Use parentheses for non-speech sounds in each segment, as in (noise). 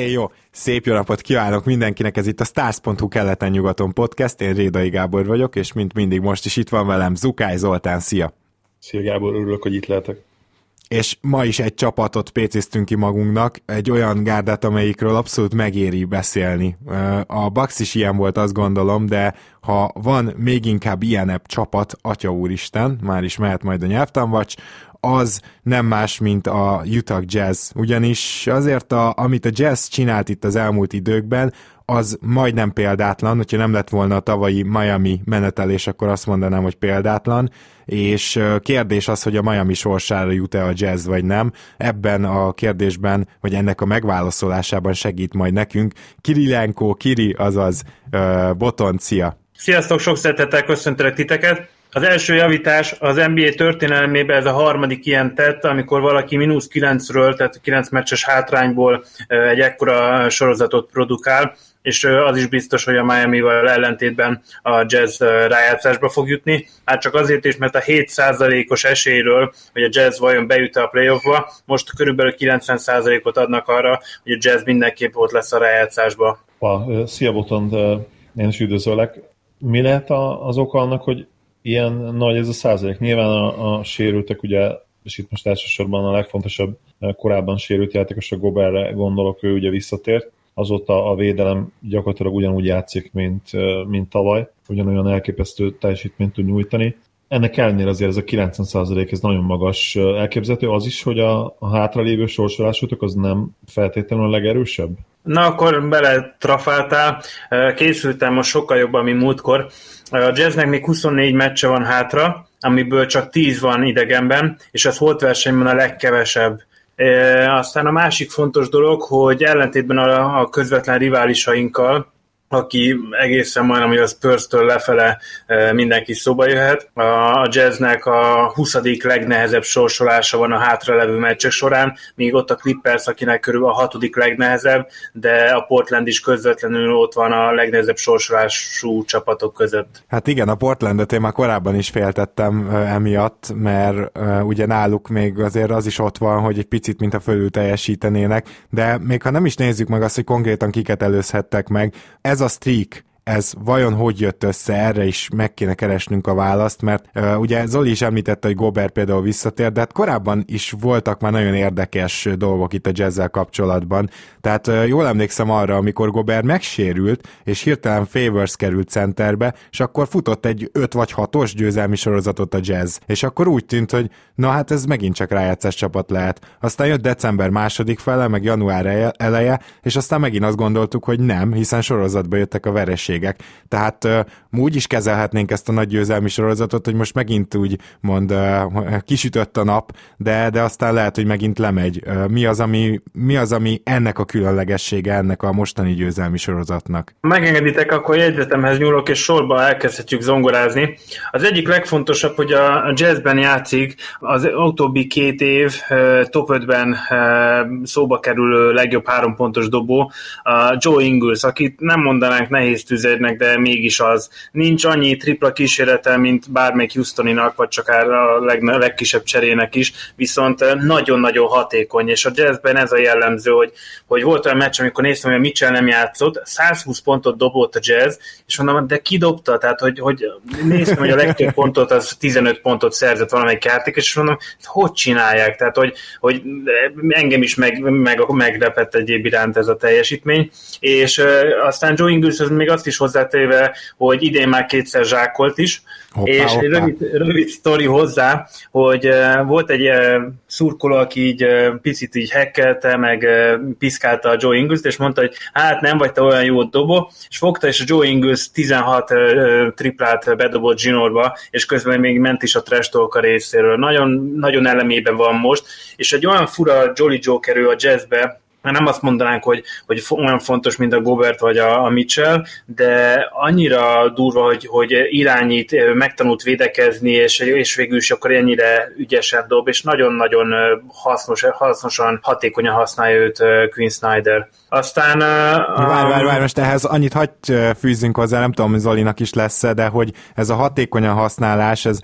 É, jó, szép jó napot kívánok mindenkinek, ez itt a Stars.hu keleten-nyugaton podcast, én Rédai Gábor vagyok, és mint mindig most is itt van velem Zukály Zoltán, szia! Szia Gábor, örülök, hogy itt lehetek. És ma is egy csapatot pécéztünk ki magunknak, egy olyan gárdát, amelyikről abszolút megéri beszélni. A Bax is ilyen volt, azt gondolom, de ha van még inkább ilyenebb csapat, Atya Úristen, már is mehet majd a nyelvtanvacs, az nem más, mint a Utah Jazz. Ugyanis azért, a, amit a Jazz csinált itt az elmúlt időkben, az majdnem példátlan, hogyha nem lett volna a tavalyi Miami menetelés, akkor azt mondanám, hogy példátlan, és kérdés az, hogy a Miami sorsára jut-e a jazz, vagy nem. Ebben a kérdésben, vagy ennek a megválaszolásában segít majd nekünk Kirilenko, Kiri, azaz Botoncia. Sziasztok, sok szeretettel köszöntelek titeket! Az első javítás az NBA történelmében ez a harmadik ilyen tett, amikor valaki mínusz 9-ről, tehát 9 meccses hátrányból egy ekkora sorozatot produkál, és az is biztos, hogy a Miami-val ellentétben a Jazz rájátszásba fog jutni. Hát csak azért is, mert a 7%-os esélyről, hogy a Jazz vajon bejut a playoffba, most körülbelül 90%-ot adnak arra, hogy a Jazz mindenképp ott lesz a rájátszásba. Szia Botond, én is üdvözöllek. Mi lehet az oka annak, hogy ilyen nagy ez a százalék. Nyilván a, a sérültek, ugye, és itt most elsősorban a legfontosabb korábban sérült játékos a Goberre gondolok, ő ugye visszatért, azóta a védelem gyakorlatilag ugyanúgy játszik, mint, mint tavaly, ugyanolyan elképesztő teljesítményt tud nyújtani. Ennek ellenére azért ez a 90% ez nagyon magas elképzelhető. Az is, hogy a, a hátralévő sorsolásotok az nem feltétlenül a legerősebb? Na akkor bele trafáltál, készültem most sokkal jobban, mint múltkor. A Jazznek még 24 meccse van hátra, amiből csak 10 van idegenben, és ez volt versenyben a legkevesebb. Aztán a másik fontos dolog, hogy ellentétben a, a közvetlen riválisainkkal, aki egészen majdnem, hogy a Spurs-től lefele e, mindenki szóba jöhet. A Jazznek a 20. legnehezebb sorsolása van a hátralevő meccsek során, míg ott a Clippers, akinek körül a 6. legnehezebb, de a Portland is közvetlenül ott van a legnehezebb sorsolású csapatok között. Hát igen, a Portlandet én már korábban is féltettem emiatt, mert ugye náluk még azért az is ott van, hogy egy picit mint a fölül teljesítenének, de még ha nem is nézzük meg azt, hogy konkrétan kiket előzhettek meg, ez a streak, ez vajon hogy jött össze, erre is meg kéne keresnünk a választ, mert uh, ugye Zoli is említette, hogy Gobert például visszatér, de hát korábban is voltak már nagyon érdekes dolgok itt a jazzzel kapcsolatban. Tehát uh, jól emlékszem arra, amikor Gobert megsérült, és hirtelen Favors került centerbe, és akkor futott egy 5 vagy 6-os győzelmi sorozatot a jazz. És akkor úgy tűnt, hogy na hát ez megint csak rájátszás csapat lehet. Aztán jött december második fele, meg január eleje, és aztán megint azt gondoltuk, hogy nem, hiszen sorozatba jöttek a vereség lehetőségek. Tehát uh, úgy is kezelhetnénk ezt a nagy győzelmi sorozatot, hogy most megint úgy mond, uh, kisütött a nap, de, de aztán lehet, hogy megint lemegy. Uh, mi, az, ami, mi az, ami ennek a különlegessége, ennek a mostani győzelmi sorozatnak? Megengeditek, akkor jegyzetemhez nyúlok, és sorba elkezdhetjük zongorázni. Az egyik legfontosabb, hogy a jazzben játszik, az utóbbi két év top 5-ben szóba kerülő legjobb három pontos dobó, Joe Ingles, akit nem mondanánk nehéz tűz tizednek, de mégis az. Nincs annyi tripla kísérete, mint bármelyik Houstoninak, vagy csak a leg, legkisebb cserének is, viszont nagyon-nagyon hatékony, és a jazzben ez a jellemző, hogy, hogy volt olyan meccs, amikor néztem, hogy a Mitchell nem játszott, 120 pontot dobott a jazz, és mondom, de ki dobta? Tehát, hogy, hogy néztem, hogy a legtöbb pontot, az 15 pontot szerzett valamelyik játék, és mondom, hogy csinálják? Tehát, hogy, hogy engem is meg, meg, meglepett egyéb iránt ez a teljesítmény, és uh, aztán Joe Ingles még azt is is hozzátéve, hogy idén már kétszer zsákolt is, hoppá, és hoppá. rövid, rövid sztori hozzá, hogy uh, volt egy uh, szurkoló, aki így uh, picit így hekkelte, meg piszkálta a Joe ingles és mondta, hogy hát nem vagy te olyan jó dobó, és fogta, és a Joe Ingles 16 uh, triplát bedobott zsinórba, és közben még ment is a trash a részéről. Nagyon, nagyon elemében van most, és egy olyan fura Jolly Joker ő a jazzbe, nem azt mondanánk, hogy, hogy olyan fontos, mint a Gobert vagy a, a Mitchell, de annyira durva, hogy, hogy irányít, megtanult védekezni, és, és végül is akkor ennyire ügyesen dob, és nagyon-nagyon hasznos, hasznosan, hatékonyan használja őt Queen Snyder. Aztán... Uh, várj, várj, várj, most ehhez annyit hagyd fűzzünk hozzá, nem tudom, Zolinak is lesz de hogy ez a hatékonyan használás, ez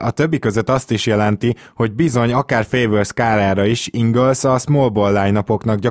a többi között azt is jelenti, hogy bizony akár favors kárára is Ingles a small ball line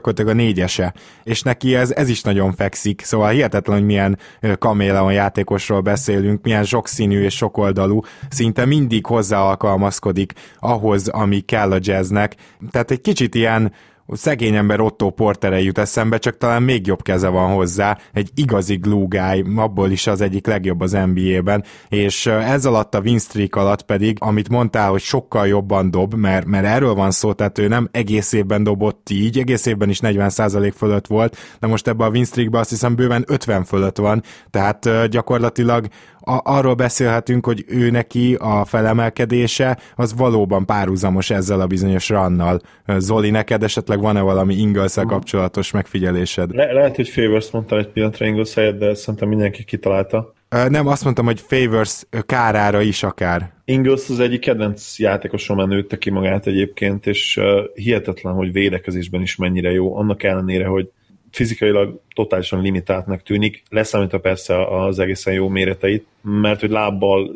gyakorlatilag a négyese, és neki ez, ez is nagyon fekszik, szóval hihetetlen, hogy milyen kaméleon játékosról beszélünk, milyen sokszínű és sokoldalú, szinte mindig hozzá alkalmazkodik ahhoz, ami kell a jazznek, tehát egy kicsit ilyen szegény ember Otto Portere jut eszembe, csak talán még jobb keze van hozzá, egy igazi guy, abból is az egyik legjobb az NBA-ben, és ez alatt a win streak alatt pedig, amit mondtál, hogy sokkal jobban dob, mert, mert erről van szó, tehát ő nem egész évben dobott így, egész évben is 40% fölött volt, de most ebben a win streakben azt hiszem bőven 50 fölött van, tehát gyakorlatilag a, arról beszélhetünk, hogy ő neki a felemelkedése az valóban párhuzamos ezzel a bizonyos rannal. Zoli, neked esetleg van-e valami ingles kapcsolatos megfigyelésed? Le- lehet, hogy Favors mondta egy pillanatra ingles de szerintem mindenki kitalálta. Nem, azt mondtam, hogy Favors kárára is akár. Ingles az egyik kedvenc játékosom, nőtte ki magát egyébként, és hihetetlen, hogy védekezésben is mennyire jó, annak ellenére, hogy fizikailag totálisan limitáltnak tűnik, leszámítva persze az egészen jó méreteit, mert hogy lábbal,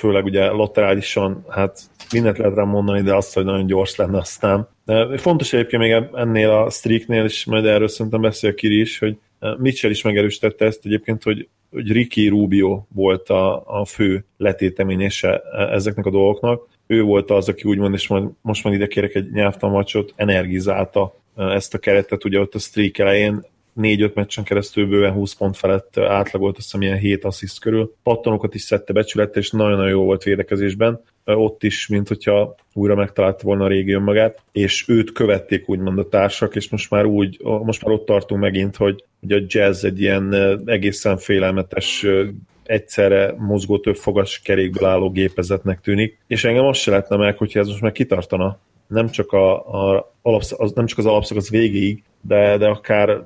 főleg ugye laterálisan, hát mindent lehet rá mondani, de azt, hogy nagyon gyors lenne. De fontos egyébként még ennél a streaknél, és majd erről szerintem beszél Kiri is, hogy Mitchell is megerősítette ezt egyébként, hogy, hogy Ricky Rubio volt a, a fő letéteményese ezeknek a dolgoknak. Ő volt az, aki úgymond, és majd, most már ide kérek egy nyelvtanmacsot, energizálta ezt a keretet, ugye ott a streak elején 4-5 meccsen keresztül bőven 20 pont felett átlagolt, azt hiszem ilyen 7 assziszt körül. Pattanokat is szedte becsülette, és nagyon-nagyon jó volt védekezésben. Ott is, mint hogyha újra megtalálta volna a régi önmagát, és őt követték úgymond a társak, és most már úgy, most már ott tartunk megint, hogy, hogy a jazz egy ilyen egészen félelmetes egyszerre mozgó több fogas kerékből álló gépezetnek tűnik, és engem azt se lehetne meg, hogyha ez most meg kitartana nem csak, a, a alapsz, az, nem csak az alapszakasz végéig, de, de akár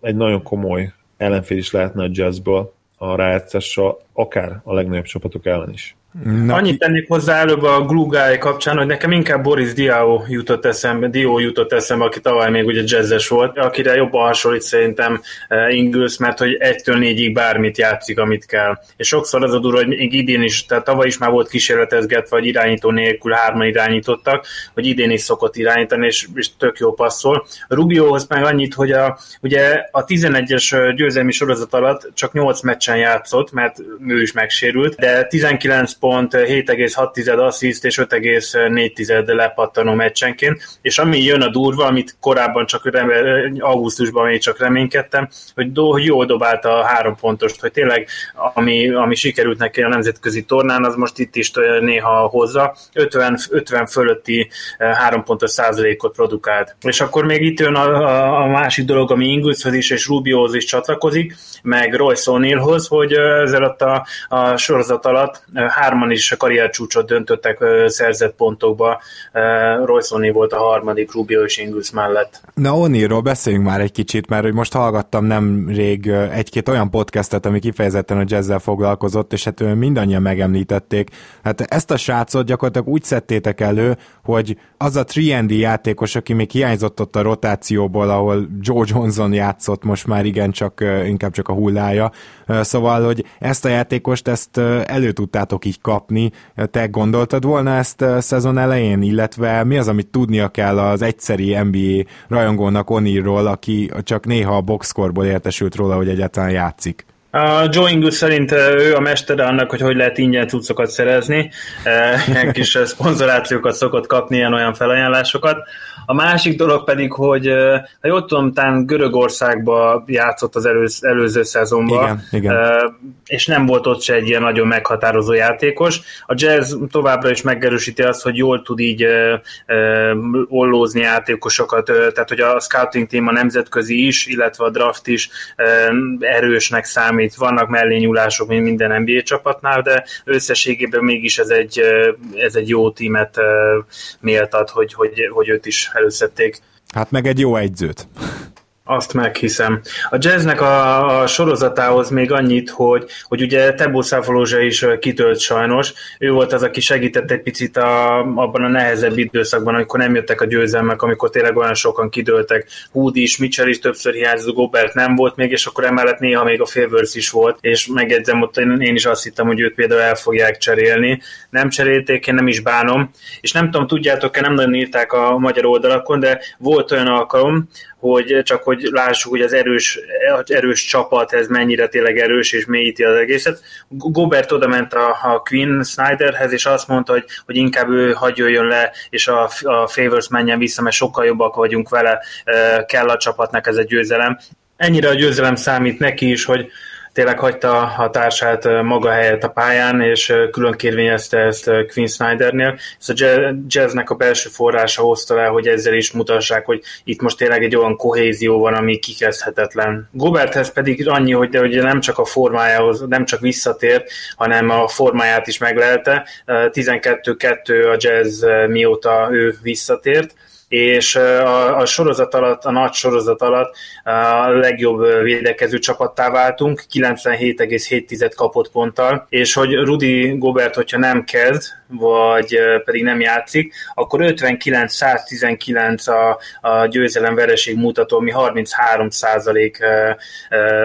egy nagyon komoly ellenfél is lehetne a jazzből a rájátszással, akár a legnagyobb csapatok ellen is. Na, Annyit tennék hozzá előbb a Glue Guy kapcsán, hogy nekem inkább Boris Diao jutott eszembe, Dio jutott eszembe, aki tavaly még ugye jazzes volt, akire jobban hasonlít szerintem uh, Ingles, mert hogy egytől négyig bármit játszik, amit kell. És sokszor az a durva, hogy még idén is, tehát tavaly is már volt kísérletezgetve, vagy irányító nélkül hárman irányítottak, hogy idén is szokott irányítani, és, és tök jó passzol. Rubiohoz meg annyit, hogy a, ugye a 11-es győzelmi sorozat alatt csak 8 meccsen játszott, mert ő is megsérült, de 19 pont, 7,6 assziszt és 5,4 lepattanó meccsenként, és ami jön a durva, amit korábban csak augusztusban még csak reménykedtem, hogy, do, hogy jól dobálta a három pontost, hogy tényleg ami, ami sikerült neki a nemzetközi tornán, az most itt is néha hozza, 50, 50 fölötti három pontos százalékot produkált. És akkor még itt jön a, a, a másik dolog, ami Ingulszhoz is és Rubiohoz is csatlakozik, meg Royce O'Neillhoz, hogy ezzel a, a sorozat alatt hárman is a karriercsúcsot döntöttek szerzett pontokba. Royce volt a harmadik Rubio és Ingles mellett. Na Onirról beszéljünk már egy kicsit, mert hogy most hallgattam nemrég egy-két olyan podcastet, ami kifejezetten a jazzzel foglalkozott, és hát mindannyian megemlítették. Hát ezt a srácot gyakorlatilag úgy szedtétek elő, hogy az a 3 játékos, aki még hiányzott ott a rotációból, ahol Joe Johnson játszott most már igen, csak inkább csak a hullája. Szóval, hogy ezt a játékost ezt elő tudtátok így kapni. Te gondoltad volna ezt szezon elején, illetve mi az, amit tudnia kell az egyszeri NBA rajongónak Onirról, aki csak néha a boxkorból értesült róla, hogy egyáltalán játszik? A Joe Ingles szerint ő a mestere annak, hogy hogy lehet ingyen cuccokat szerezni, ilyen kis szponzorációkat szokott kapni, ilyen olyan felajánlásokat. A másik dolog pedig, hogy ha jól tudom, talán Görögországba játszott az előz, előző szezonban, igen, igen. és nem volt ott se egy ilyen nagyon meghatározó játékos. A Jazz továbbra is megerősíti azt, hogy jól tud így ollózni játékosokat, tehát hogy a scouting team a nemzetközi is, illetve a draft is erősnek számít. Vannak mellényúlások, mint minden NBA csapatnál, de összességében mégis ez egy, ez egy jó tímet méltat, hogy, hogy, hogy őt is előszedték. Hát meg egy jó egyzőt. Azt meghiszem. A jazznek a, a sorozatához még annyit, hogy, hogy ugye Tebo Száfolózsa is kitölt sajnos. Ő volt az, aki segített egy picit a, abban a nehezebb időszakban, amikor nem jöttek a győzelmek, amikor tényleg olyan sokan kidőltek. Hood is, Mitchell is többször hiányzott, Gobert nem volt még, és akkor emellett néha még a Favors is volt, és megjegyzem, ott én is azt hittem, hogy őt például el fogják cserélni. Nem cserélték, én nem is bánom, és nem tudom, tudjátok-e, nem nagyon írták a magyar oldalakon, de volt olyan alkalom, hogy csak hogy lássuk, hogy az erős, erős csapat ez mennyire tényleg erős és mélyíti az egészet. Gobert oda ment a, a Queen Snyderhez, és azt mondta, hogy, hogy inkább ő hagyjon le, és a, a Favors menjen vissza, mert sokkal jobbak vagyunk vele, kell a csapatnak ez a győzelem. Ennyire a győzelem számít neki is, hogy, tényleg hagyta a társát maga helyett a pályán, és külön kérvényezte ezt Quinn Snydernél. Ez a jazznek a belső forrása hozta le, hogy ezzel is mutassák, hogy itt most tényleg egy olyan kohézió van, ami kikezdhetetlen. Goberthez pedig annyi, hogy, de, hogy nem csak a formájához, nem csak visszatért, hanem a formáját is meglelte. 12-2 a jazz mióta ő visszatért és a, a sorozat alatt, a nagy sorozat alatt a legjobb védekező csapattá váltunk, 97,7 kapott ponttal, és hogy Rudi Gobert, hogyha nem kezd, vagy pedig nem játszik, akkor 59-119 a, a győzelem vereség mutató, ami 33 százalék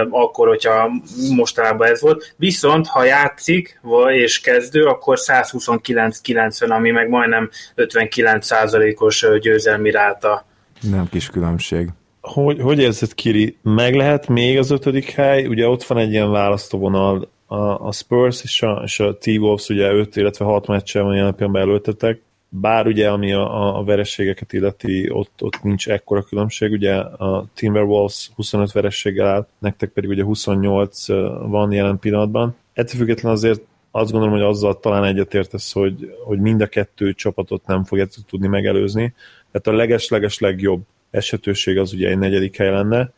akkor, hogyha mostanában ez volt. Viszont, ha játszik és kezdő, akkor 129-90, ami meg majdnem 59 százalékos győzelmi ráta. Nem kis különbség. Hogy, hogy érzed, Kiri? Meg lehet még az ötödik hely? Ugye ott van egy ilyen választóvonal, a, a Spurs és a, és a T-Wolves ugye 5, illetve 6 meccsen van jelen pillanatban előttetek, bár ugye ami a, a verességeket illeti, ott, ott nincs ekkora különbség, ugye a Timberwolves 25 verességgel áll, nektek pedig ugye 28 van jelen pillanatban. Ettől függetlenül azért azt gondolom, hogy azzal talán egyetértesz, hogy, hogy mind a kettő csapatot nem fogja tudni megelőzni. Tehát a leges-leges legjobb esetőség az ugye egy negyedik hely lenne,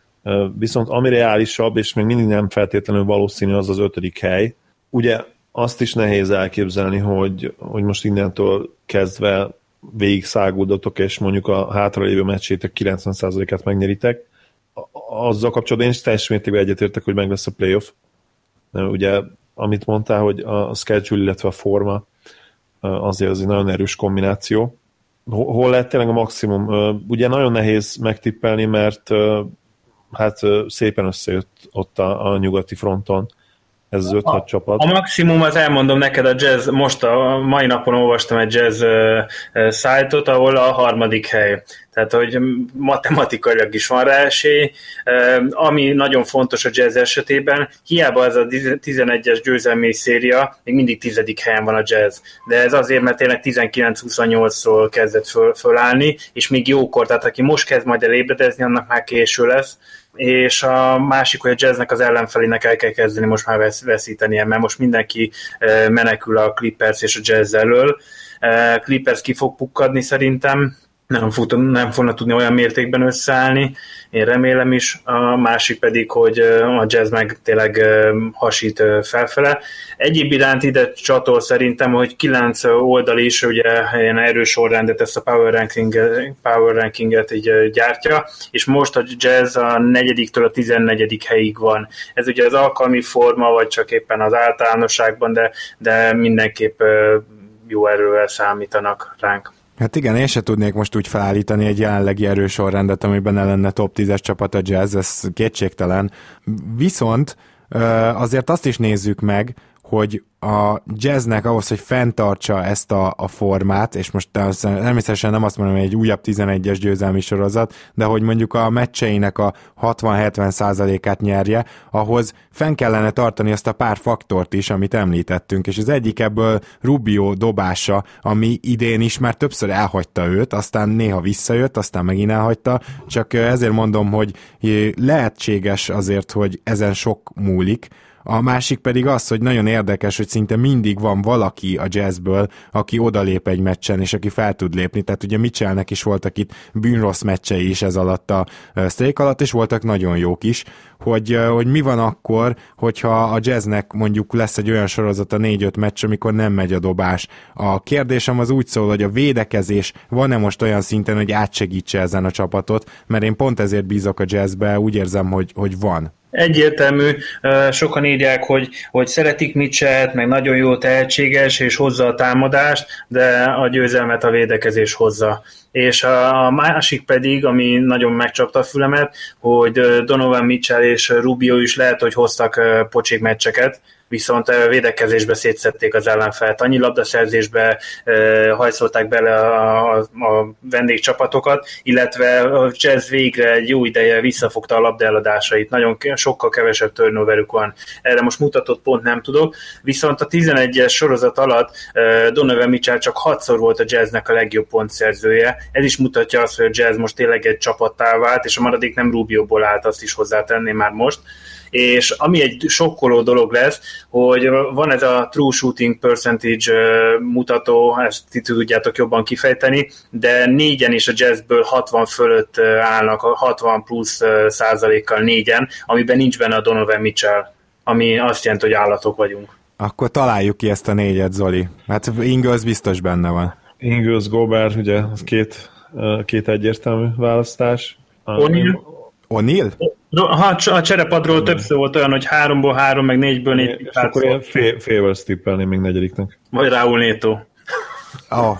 Viszont ami reálisabb, és még mindig nem feltétlenül valószínű az az ötödik hely, ugye azt is nehéz elképzelni, hogy, hogy most innentől kezdve végig száguldatok, és mondjuk a hátralévő meccsétek 90%-át megnyeritek. Azzal kapcsolatban én is teljes mértékben egyetértek, hogy meg lesz a playoff. Ugye, amit mondtál, hogy a schedule, illetve a forma azért az egy nagyon erős kombináció. Hol lehet tényleg a maximum? Ugye nagyon nehéz megtippelni, mert hát szépen összejött ott a, a nyugati fronton ez az 5 csapat. A maximum, az elmondom neked, a jazz, most a mai napon olvastam egy jazz szájtot, ahol a harmadik hely. Tehát, hogy matematikailag is van rá esély. Ami nagyon fontos a jazz esetében, hiába ez a 11-es győzelmi széria, még mindig tizedik helyen van a jazz. De ez azért, mert tényleg 19-28-ról kezdett föl, fölállni, és még jókor, tehát aki most kezd majd elébredezni, annak már késő lesz és a másik, hogy a jazznek az ellenfelének el kell kezdeni most már veszítenie, mert most mindenki menekül a Clippers és a jazz elől. Clippers ki fog pukkadni szerintem, nem, fog, nem fogna tudni olyan mértékben összeállni, én remélem is, a másik pedig, hogy a jazz meg tényleg hasít felfele. Egyéb iránt ide csatol szerintem, hogy kilenc oldal is ugye ilyen erős sorrendet, ezt a power, ranking, power rankinget így gyártja, és most a jazz a negyediktől a tizennegyedik helyig van. Ez ugye az alkalmi forma, vagy csak éppen az általánosságban, de, de mindenképp jó erővel számítanak ránk. Hát igen, én se tudnék most úgy felállítani egy jelenlegi erősorrendet, amiben ne lenne top 10-es csapat a jazz, ez kétségtelen. Viszont azért azt is nézzük meg, hogy a jazznek ahhoz, hogy fenntartsa ezt a, a formát, és most természetesen nem azt mondom, hogy egy újabb 11-es győzelmi sorozat, de hogy mondjuk a meccseinek a 60-70 százalékát nyerje, ahhoz fenn kellene tartani azt a pár faktort is, amit említettünk, és az egyik ebből Rubio dobása, ami idén is már többször elhagyta őt, aztán néha visszajött, aztán megint elhagyta, csak ezért mondom, hogy lehetséges azért, hogy ezen sok múlik, a másik pedig az, hogy nagyon érdekes, hogy szinte mindig van valaki a jazzből, aki odalép egy meccsen, és aki fel tud lépni. Tehát ugye Mitchellnek is voltak itt bűnrossz meccsei is ez alatt a streak alatt, és voltak nagyon jók is, hogy, hogy mi van akkor, hogyha a jazznek mondjuk lesz egy olyan sorozat a 4-5 meccs, amikor nem megy a dobás. A kérdésem az úgy szól, hogy a védekezés van-e most olyan szinten, hogy átsegítse ezen a csapatot, mert én pont ezért bízok a jazzbe, úgy érzem, hogy, hogy van. Egyértelmű, sokan írják, hogy, hogy szeretik Mitchell, meg nagyon jó tehetséges, és hozza a támadást, de a győzelmet a védekezés hozza. És a másik pedig, ami nagyon megcsapta a fülemet, hogy Donovan Mitchell és Rubio is lehet, hogy hoztak pocsik meccseket, viszont védekezésbe szétszették az ellenfelt. Annyi labdaszerzésbe hajszolták bele a, a, vendégcsapatokat, illetve a Jazz végre egy jó ideje visszafogta a labdaeladásait. Nagyon sokkal kevesebb turnoverük van. Erre most mutatott pont nem tudok, viszont a 11-es sorozat alatt Donovan Mitchell csak hatszor volt a Jazznek a legjobb pontszerzője. Ez is mutatja azt, hogy a Jazz most tényleg egy csapattá vált, és a maradék nem Rubioból állt, azt is hozzátenném már most és ami egy sokkoló dolog lesz, hogy van ez a true shooting percentage mutató, ezt ti tudjátok jobban kifejteni, de négyen is a jazzből 60 fölött állnak, 60 plusz százalékkal négyen, amiben nincs benne a Donovan Mitchell, ami azt jelenti, hogy állatok vagyunk. Akkor találjuk ki ezt a négyet, Zoli. Hát Ingles biztos benne van. Ingles, Gobert, ugye, az két, két egyértelmű választás. O'Neal? O'Neal? Ha a cserepadról többször volt olyan, hogy háromból három, meg négyből négy. És akkor ilyen fél, félvel stippelni még negyediknek. Vagy Raúl Néto. Oh.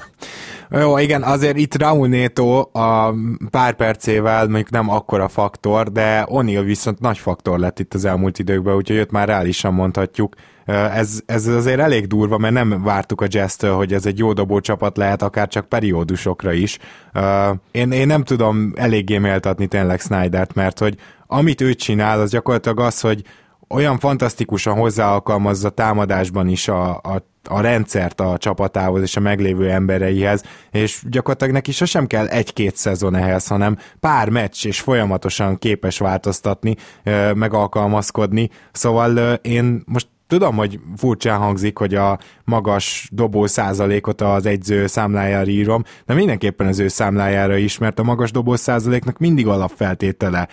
Jó, igen, azért itt Raúl Néto a pár percével mondjuk nem akkora faktor, de O'Neal viszont nagy faktor lett itt az elmúlt időkben, úgyhogy őt már reálisan mondhatjuk. Ez, ez azért elég durva, mert nem vártuk a jazz hogy ez egy jó dobó csapat lehet, akár csak periódusokra is. Én, én nem tudom eléggé méltatni tényleg Snydert, mert hogy amit ő csinál, az gyakorlatilag az, hogy olyan fantasztikusan hozzáalkalmazza támadásban is a, a, a rendszert a csapatához és a meglévő embereihez, és gyakorlatilag neki sosem kell egy-két szezon ehhez, hanem pár meccs, és folyamatosan képes változtatni, meg alkalmazkodni. Szóval én most tudom, hogy furcsán hangzik, hogy a magas dobó százalékot az egyző számlájára írom, de mindenképpen az ő számlájára is, mert a magas dobó százaléknak mindig alapfeltétele,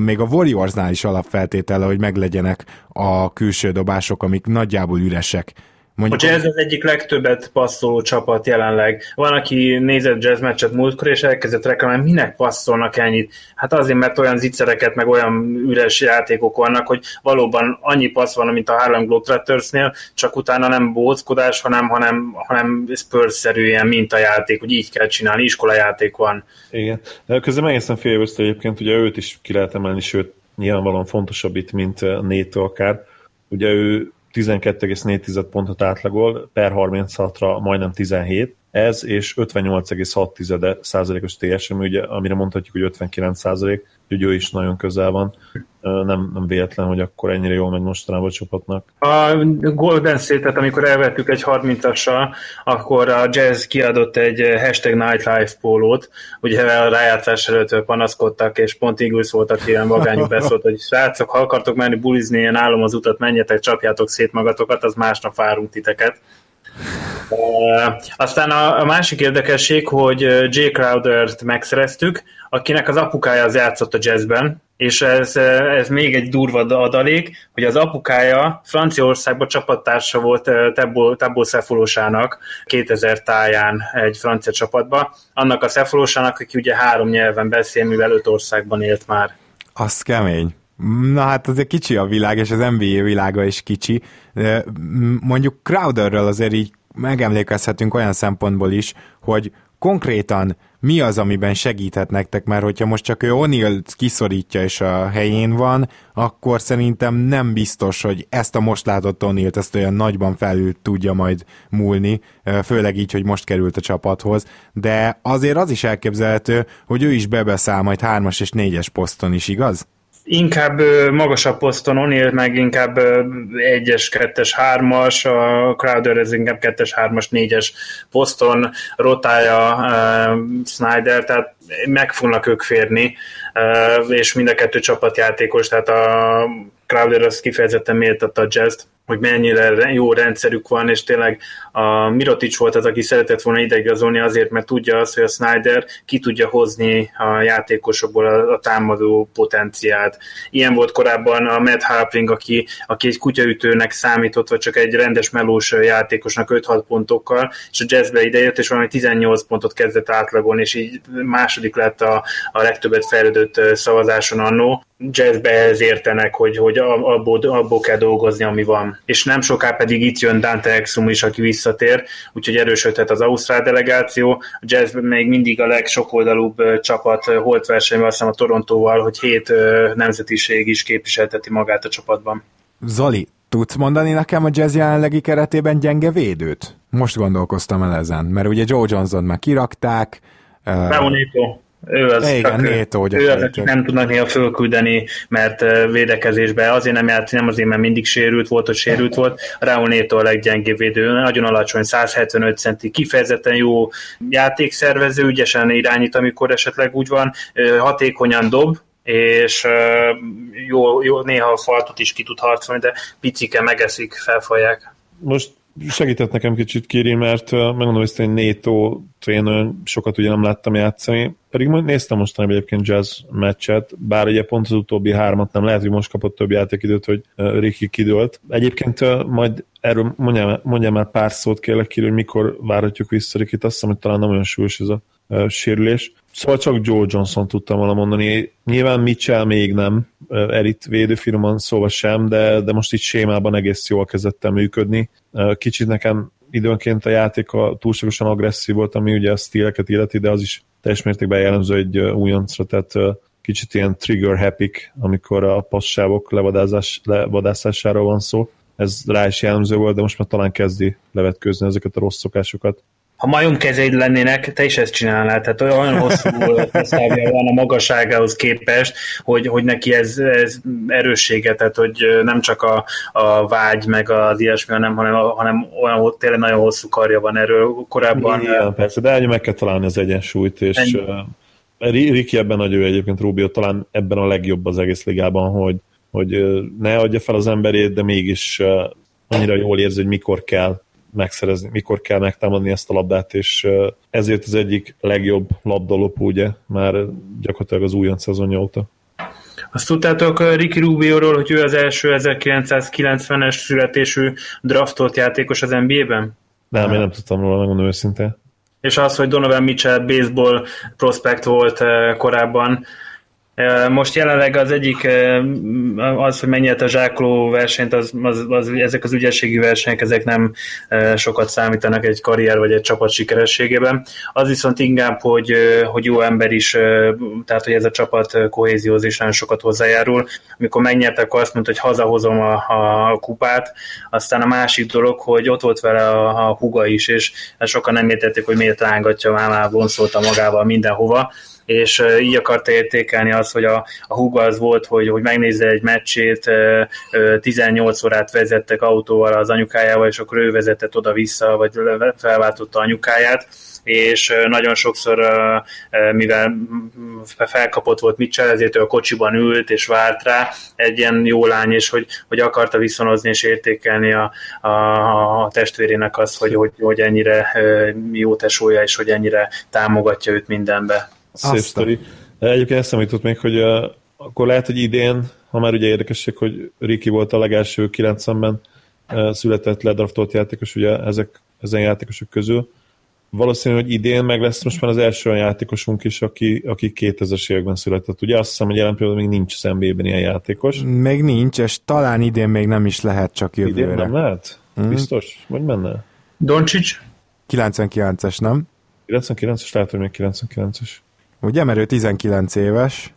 még a Warriorsnál is alapfeltétele, hogy meglegyenek a külső dobások, amik nagyjából üresek Mondjuk a jazz az egyik legtöbbet passzoló csapat jelenleg. Van, aki nézett jazz meccset múltkor, és elkezdett reklamálni, minek passzolnak ennyit? Hát azért, mert olyan zicsereket, meg olyan üres játékok vannak, hogy valóban annyi passz van, mint a Harlem Globetrottersnél, csak utána nem bóckodás, hanem, hanem, hanem Spurs-szerűen játék, hogy így kell csinálni, iskolajáték van. Igen. Közben egészen félvesztő egyébként, ugye őt is ki lehet emelni, sőt, nyilvánvalóan fontosabb itt, mint Néto akár. Ugye ő 12,4 pontot átlagol, per 36-ra majdnem 17, ez és 58,6 százalékos TSM, ugye, amire mondhatjuk, hogy 59 százalék, úgyhogy ő is nagyon közel van. Nem, nem véletlen, hogy akkor ennyire jól megy mostanában a csapatnak. A Golden State-et, amikor elvettük egy 30-assal, akkor a Jazz kiadott egy hashtag Nightlife pólót, ugye a rájátszás előtt panaszkodtak, és pont Eagles volt, aki ilyen vagányú beszólt, hogy srácok, ha akartok menni bulizni, ilyen állom az utat, menjetek, csapjátok szét magatokat, az másnap várunk titeket. Aztán a, a másik érdekesség, hogy Jay Crowder-t megszereztük, akinek az apukája az játszott a jazzben, és ez, ez még egy durva adalék, hogy az apukája Franciaországban csapattársa volt Tebbo Szefolosának 2000 táján egy francia csapatba, annak a Szefolosának, aki ugye három nyelven beszél, mivel öt országban élt már. Az kemény. Na hát azért kicsi a világ, és az NBA világa is kicsi. Mondjuk Crowderről azért így megemlékezhetünk olyan szempontból is, hogy konkrétan mi az, amiben segíthet nektek, mert hogyha most csak ő O'Neill kiszorítja és a helyén van, akkor szerintem nem biztos, hogy ezt a most látott O'Neill-t ezt olyan nagyban felül tudja majd múlni, főleg így, hogy most került a csapathoz, de azért az is elképzelhető, hogy ő is bebeszáll majd hármas és négyes poszton is, igaz? Inkább magasabb poszton O'Neill, meg inkább egyes, kettes, hármas, a Crowder ez inkább kettes, hármas, négyes poszton rotálja uh, Snyder, tehát meg fognak ők férni, uh, és mind a kettő csapatjátékos, tehát a Crowder az kifejezetten méltatta a jazz hogy mennyire jó rendszerük van, és tényleg a Mirotic volt az, aki szeretett volna idegazolni azért, mert tudja azt, hogy a Snyder ki tudja hozni a játékosokból a, a támadó potenciált. Ilyen volt korábban a Matt Harpling, aki, aki egy kutyaütőnek számított, vagy csak egy rendes melós játékosnak 5-6 pontokkal, és a jazzbe idejött, és valami 18 pontot kezdett átlagolni, és így második lett a, a legtöbbet fejlődött szavazáson annó jazzbe ehhez értenek, hogy, hogy abból, abból kell dolgozni, ami van. És nem soká pedig itt jön Dante Exum is, aki visszatér, úgyhogy erősödhet az Ausztrál delegáció. A jazz még mindig a legsokoldalúbb csapat holt versenyben, azt hiszem a Torontóval, hogy hét nemzetiség is képviselteti magát a csapatban. Zoli, tudsz mondani nekem a jazz jelenlegi keretében gyenge védőt? Most gondolkoztam el ezen, mert ugye Joe Johnson már kirakták, Leonito. Ő az, Igen, Néto, ő az, akit nem tudnak néha fölküldeni, mert védekezésbe azért nem játszik, nem azért, mert mindig sérült volt, hogy sérült volt. Raúl Néto a leggyengébb védő, nagyon alacsony, 175 centi, kifejezetten jó játékszervező, ügyesen irányít, amikor esetleg úgy van, hatékonyan dob, és jó, jó, néha a faltot is ki tud harcolni, de picike megeszik, felfalják. Most segített nekem kicsit Kiri, mert megmondom, hogy én Néto tréner sokat ugye nem láttam játszani, pedig néztem mostanában egyébként jazz meccset, bár ugye pont az utóbbi hármat nem lehet, hogy most kapott több játékidőt, hogy Ricky kidőlt. Egyébként majd erről mondjam, mondjam már pár szót kérlek Kiri, hogy mikor várhatjuk vissza Rikit, azt hiszem, hogy talán nem olyan súlyos ez a sérülés. Szóval csak Joe Johnson tudtam volna mondani. Nyilván Mitchell még nem, elit védőfirman szóval sem, de, de most itt sémában egész jól kezdett működni. Kicsit nekem időnként a játék túlságosan agresszív volt, ami ugye a stíleket illeti, de az is teljes mértékben jellemző egy újoncra, tehát kicsit ilyen trigger happy amikor a passzávok levadászásáról van szó. Ez rá is jellemző volt, de most már talán kezdi levetkőzni ezeket a rossz szokásokat ha majom kezeid lennének, te is ezt csinálnád. Tehát olyan hosszú szávja van a magasságához képest, hogy, hogy neki ez, ez erőssége, tehát hogy nem csak a, a vágy, meg az ilyesmi, hanem, hanem, hanem olyan tényleg nagyon hosszú karja van erről korábban. Igen, persze, de meg kell találni az egyensúlyt, és ennyi. Ricky ebben nagy ő egyébként, Rubio talán ebben a legjobb az egész ligában, hogy, hogy ne adja fel az emberét, de mégis annyira jól érzi, hogy mikor kell megszerezni, mikor kell megtámadni ezt a labdát, és ezért az egyik legjobb labdalopó, ugye, már gyakorlatilag az újonc szezonja óta. Azt tudtátok Ricky Rubio-ról, hogy ő az első 1990-es születésű draftolt játékos az NBA-ben? Nem, én nem tudtam róla, megmondom őszintén. És az, hogy Donovan Mitchell baseball prospect volt korábban, most jelenleg az egyik az, hogy mennyit a zsákló versenyt, az, az, az, ezek az ügyességi versenyek, ezek nem sokat számítanak egy karrier vagy egy csapat sikerességében. Az viszont inkább, hogy, hogy jó ember is, tehát hogy ez a csapat kohézióz is nagyon sokat hozzájárul. Amikor megnyertek, akkor azt mondta, hogy hazahozom a, a kupát, aztán a másik dolog, hogy ott volt vele a, a huga is, és sokan nem értették, hogy miért rángatja, már, már vonszolta magával mindenhova és így akarta értékelni azt, hogy a, a Hugo az volt, hogy, hogy megnézze egy meccsét, 18 órát vezettek autóval az anyukájával, és akkor ő vezetett oda-vissza, vagy felváltotta anyukáját, és nagyon sokszor, mivel felkapott volt Mitchell, ezért ő a kocsiban ült és várt rá, egy ilyen jó lány, és hogy, hogy akarta viszonozni és értékelni a, a, a testvérének azt, hogy, hogy, hogy ennyire jó tesója, és hogy ennyire támogatja őt mindenbe. Szép sztori. Egyébként eszembe jutott még, hogy uh, akkor lehet, hogy idén, ha már ugye érdekesség, hogy Riki volt a legelső 90-ben uh, született ledraftolt játékos, ugye ezek, ezen játékosok közül. Valószínű, hogy idén meg lesz most már az első olyan játékosunk is, aki, aki 2000-es években született. Ugye azt hiszem, hogy jelen pillanatban még nincs az NBA-ben ilyen játékos. Még nincs, és talán idén még nem is lehet, csak jövőre. Idén nem lehet? Mm. Biztos? Vagy menne? Doncsics? 99-es, nem? 99-es, lehet, hogy még 99-es. Ugye, mert ő 19 éves.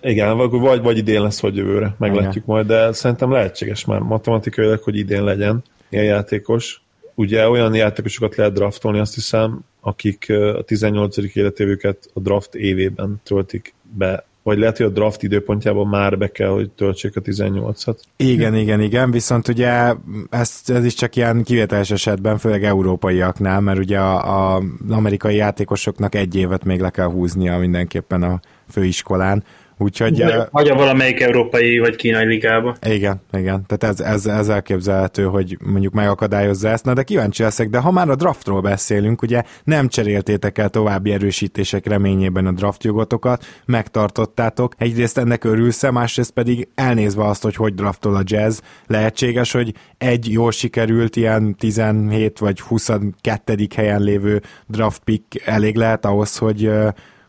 Igen, vagy, vagy idén lesz, vagy jövőre, meglátjuk majd, de szerintem lehetséges már matematikailag, hogy idén legyen ilyen játékos. Ugye olyan játékosokat lehet draftolni, azt hiszem, akik a 18. életévüket a draft évében töltik be vagy lehet, hogy a draft időpontjában már be kell, hogy töltsék a 18-at. Igen, igen, igen, viszont ugye ez, ez is csak ilyen kivételes esetben, főleg európaiaknál, mert ugye a, a amerikai játékosoknak egy évet még le kell húznia mindenképpen a főiskolán, Úgyhogy... Vagy a valamelyik európai vagy kínai ligába. Igen, igen. Tehát ez, ez, ez elképzelhető, hogy mondjuk megakadályozza ezt. Na de kíváncsi leszek, de ha már a draftról beszélünk, ugye nem cseréltétek el további erősítések reményében a draftjogotokat, megtartottátok. Egyrészt ennek örülsz másrészt pedig elnézve azt, hogy hogy draftol a jazz, lehetséges, hogy egy jól sikerült ilyen 17 vagy 22. helyen lévő draft pick elég lehet ahhoz, hogy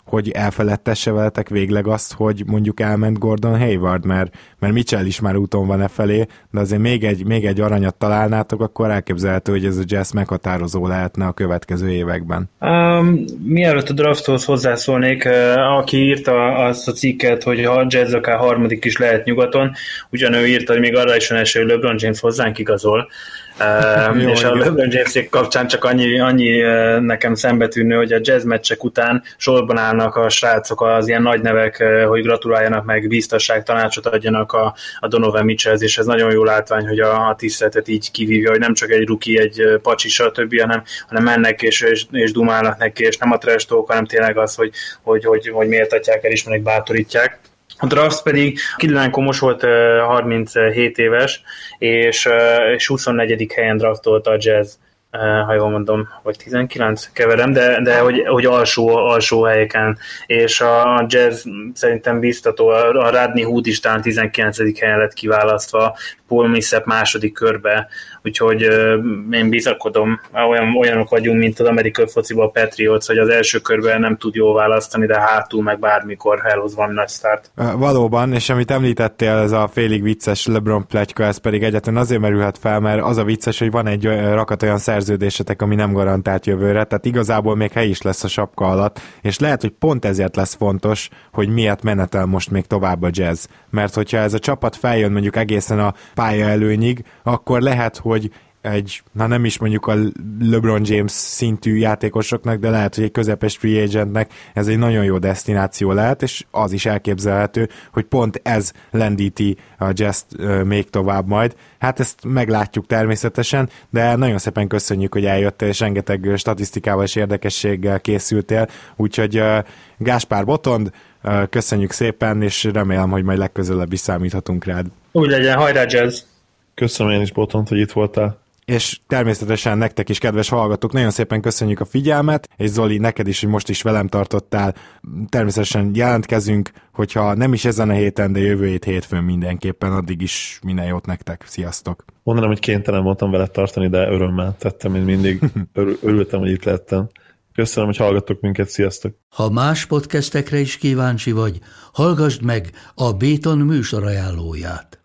hogy elfeledtesse veletek végleg azt, hogy mondjuk elment Gordon Hayward, mert, mert Mitchell is már úton van e felé, de azért még egy, még egy aranyat találnátok, akkor elképzelhető, hogy ez a jazz meghatározó lehetne a következő években. Um, mielőtt a drafthoz hozzászólnék, aki írta azt a cikket, hogy a jazz akár harmadik is lehet nyugaton, ugyanő írta, hogy még arra is van esély, hogy LeBron James hozzánk igazol, Uh, Jó, és a LeBron James kapcsán csak annyi, annyi nekem szembetűnő, hogy a jazz meccsek után sorban állnak a srácok, az ilyen nagy nevek, hogy gratuláljanak meg, biztosság, tanácsot adjanak a, a Donovan Mitchell, és ez nagyon jó látvány, hogy a, a tiszteletet így kivívja, hogy nem csak egy ruki, egy pacsi, stb., hanem, hanem mennek és, és, és dumálnak neki, és nem a trash talk, hanem tényleg az, hogy, hogy, hogy, hogy méltatják, elismerik, bátorítják. A Draft pedig Kidlán Komos volt 37 éves, és, és 24. helyen draftolta a Jazz ha jól mondom, vagy 19 keverem, de, de hogy, hogy alsó, alsó helyeken, és a jazz szerintem biztató, a Radney Hood is talán 19. helyen lett kiválasztva, Paul Millsap második körbe, úgyhogy én bizakodom, olyan, olyanok vagyunk, mint az amerikai fociban a Patriots, hogy az első körben nem tud jól választani, de hátul meg bármikor elhoz van nagy start. Valóban, és amit említettél, ez a félig vicces LeBron pletyka, ez pedig egyetlen azért merülhet fel, mert az a vicces, hogy van egy rakat olyan szerződésetek, ami nem garantált jövőre, tehát igazából még hely is lesz a sapka alatt, és lehet, hogy pont ezért lesz fontos, hogy miért menetel most még tovább a jazz. Mert hogyha ez a csapat feljön mondjuk egészen a pálya előnyig, akkor lehet, hogy egy, na nem is mondjuk a LeBron James szintű játékosoknak, de lehet, hogy egy közepes free agentnek ez egy nagyon jó destináció lehet, és az is elképzelhető, hogy pont ez lendíti a jazz még tovább majd. Hát ezt meglátjuk természetesen, de nagyon szépen köszönjük, hogy eljöttél, és rengeteg statisztikával és érdekességgel készültél, úgyhogy Gáspár Botond, köszönjük szépen, és remélem, hogy majd legközelebb is számíthatunk rád. Úgy legyen, hajrá jazz! Köszönöm én is, Botont, hogy itt voltál és természetesen nektek is, kedves hallgatók, nagyon szépen köszönjük a figyelmet, és Zoli, neked is, hogy most is velem tartottál. Természetesen jelentkezünk, hogyha nem is ezen a héten, de jövő hét hétfőn mindenképpen, addig is minden jót nektek. Sziasztok! Mondanám, hogy kénytelen voltam veled tartani, de örömmel tettem, mint mindig. (laughs) Ör- örültem, hogy itt lettem. Köszönöm, hogy hallgattok minket, sziasztok! Ha más podcastekre is kíváncsi vagy, hallgassd meg a Béton műsor ajánlóját.